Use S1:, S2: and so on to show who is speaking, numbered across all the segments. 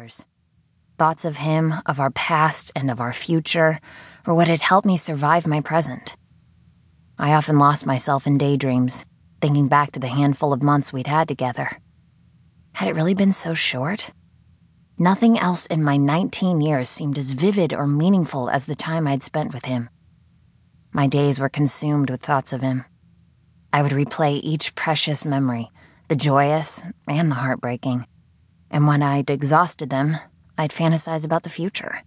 S1: hours. Thoughts of him, of our past, and of our future were what had helped me survive my present. I often lost myself in daydreams, thinking back to the handful of months we'd had together. Had it really been so short? Nothing else in my 19 years seemed as vivid or meaningful as the time I'd spent with him. My days were consumed with thoughts of him. I would replay each precious memory, the joyous and the heartbreaking. And when I'd exhausted them, I'd fantasize about the future.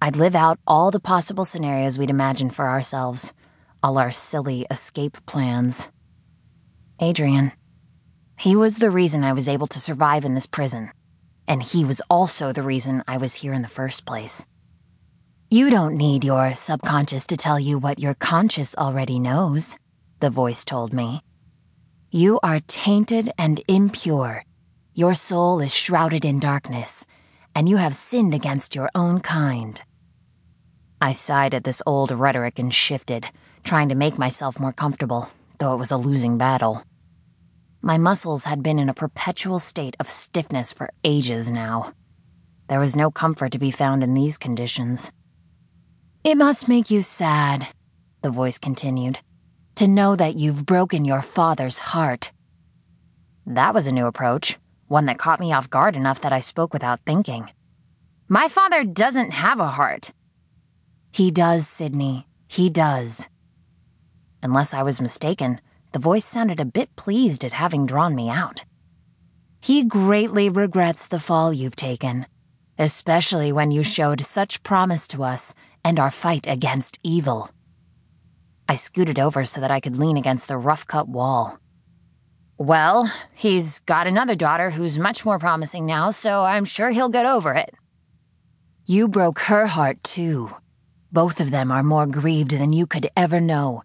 S1: I'd live out all the possible scenarios we'd imagined for ourselves, all our silly escape plans. Adrian. He was the reason I was able to survive in this prison, and he was also the reason I was here in the first place. You don't need your subconscious to tell you what your conscious already knows, the voice told me. You are tainted and impure. Your soul is shrouded in darkness, and you have sinned against your own kind. I sighed at this old rhetoric and shifted, trying to make myself more comfortable, though it was a losing battle. My muscles had been in a perpetual state of stiffness for ages now. There was no comfort to be found in these conditions. It must make you sad, the voice continued, to know that you've broken your father's heart. That was a new approach, one that caught me off guard enough that I spoke without thinking. My father doesn't have a heart. He does, Sydney. He does. Unless I was mistaken, the voice sounded a bit pleased at having drawn me out. He greatly regrets the fall you've taken, especially when you showed such promise to us and our fight against evil. I scooted over so that I could lean against the rough cut wall. Well, he's got another daughter who's much more promising now, so I'm sure he'll get over it. You broke her heart, too. Both of them are more grieved than you could ever know.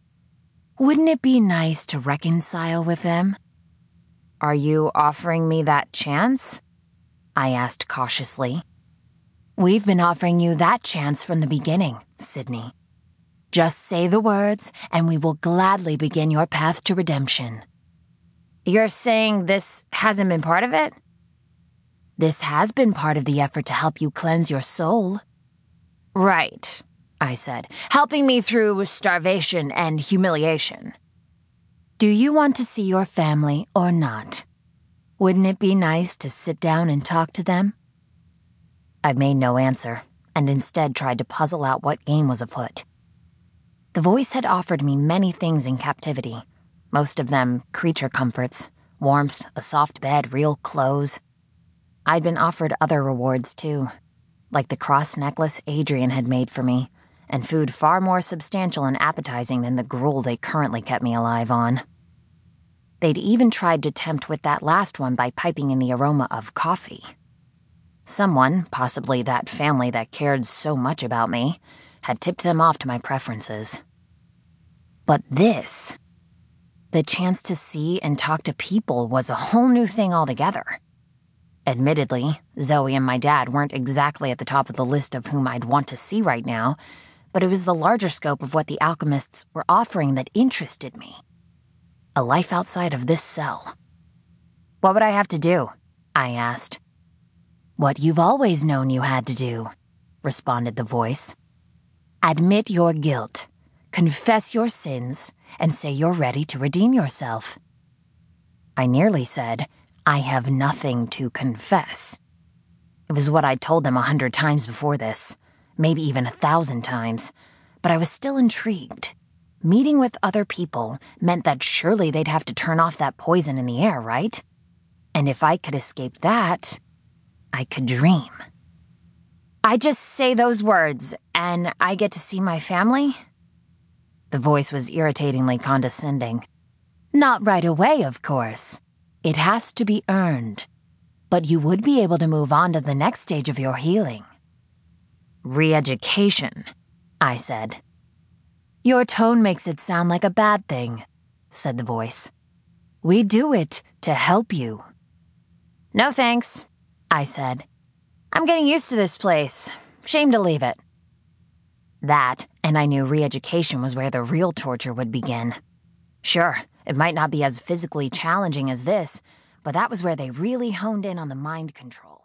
S1: Wouldn't it be nice to reconcile with them? Are you offering me that chance? I asked cautiously. We've been offering you that chance from the beginning, Sydney. Just say the words, and we will gladly begin your path to redemption. You're saying this hasn't been part of it? This has been part of the effort to help you cleanse your soul. Right, I said, helping me through starvation and humiliation. Do you want to see your family or not? Wouldn't it be nice to sit down and talk to them? I made no answer, and instead tried to puzzle out what game was afoot. The voice had offered me many things in captivity, most of them creature comforts warmth, a soft bed, real clothes. I'd been offered other rewards too, like the cross necklace Adrian had made for me, and food far more substantial and appetizing than the gruel they currently kept me alive on. They'd even tried to tempt with that last one by piping in the aroma of coffee. Someone, possibly that family that cared so much about me, had tipped them off to my preferences. But this, the chance to see and talk to people, was a whole new thing altogether. Admittedly, Zoe and my dad weren't exactly at the top of the list of whom I'd want to see right now, but it was the larger scope of what the alchemists were offering that interested me. A life outside of this cell. What would I have to do? I asked. What you've always known you had to do, responded the voice. Admit your guilt, confess your sins, and say you're ready to redeem yourself. I nearly said, I have nothing to confess. It was what I'd told them a hundred times before this, maybe even a thousand times, but I was still intrigued. Meeting with other people meant that surely they'd have to turn off that poison in the air, right? And if I could escape that, I could dream. I just say those words, and I get to see my family? The voice was irritatingly condescending. Not right away, of course. It has to be earned. But you would be able to move on to the next stage of your healing. Re education, I said. Your tone makes it sound like a bad thing, said the voice. We do it to help you. No thanks, I said. I'm getting used to this place. Shame to leave it. That, and I knew re education was where the real torture would begin. Sure, it might not be as physically challenging as this, but that was where they really honed in on the mind control.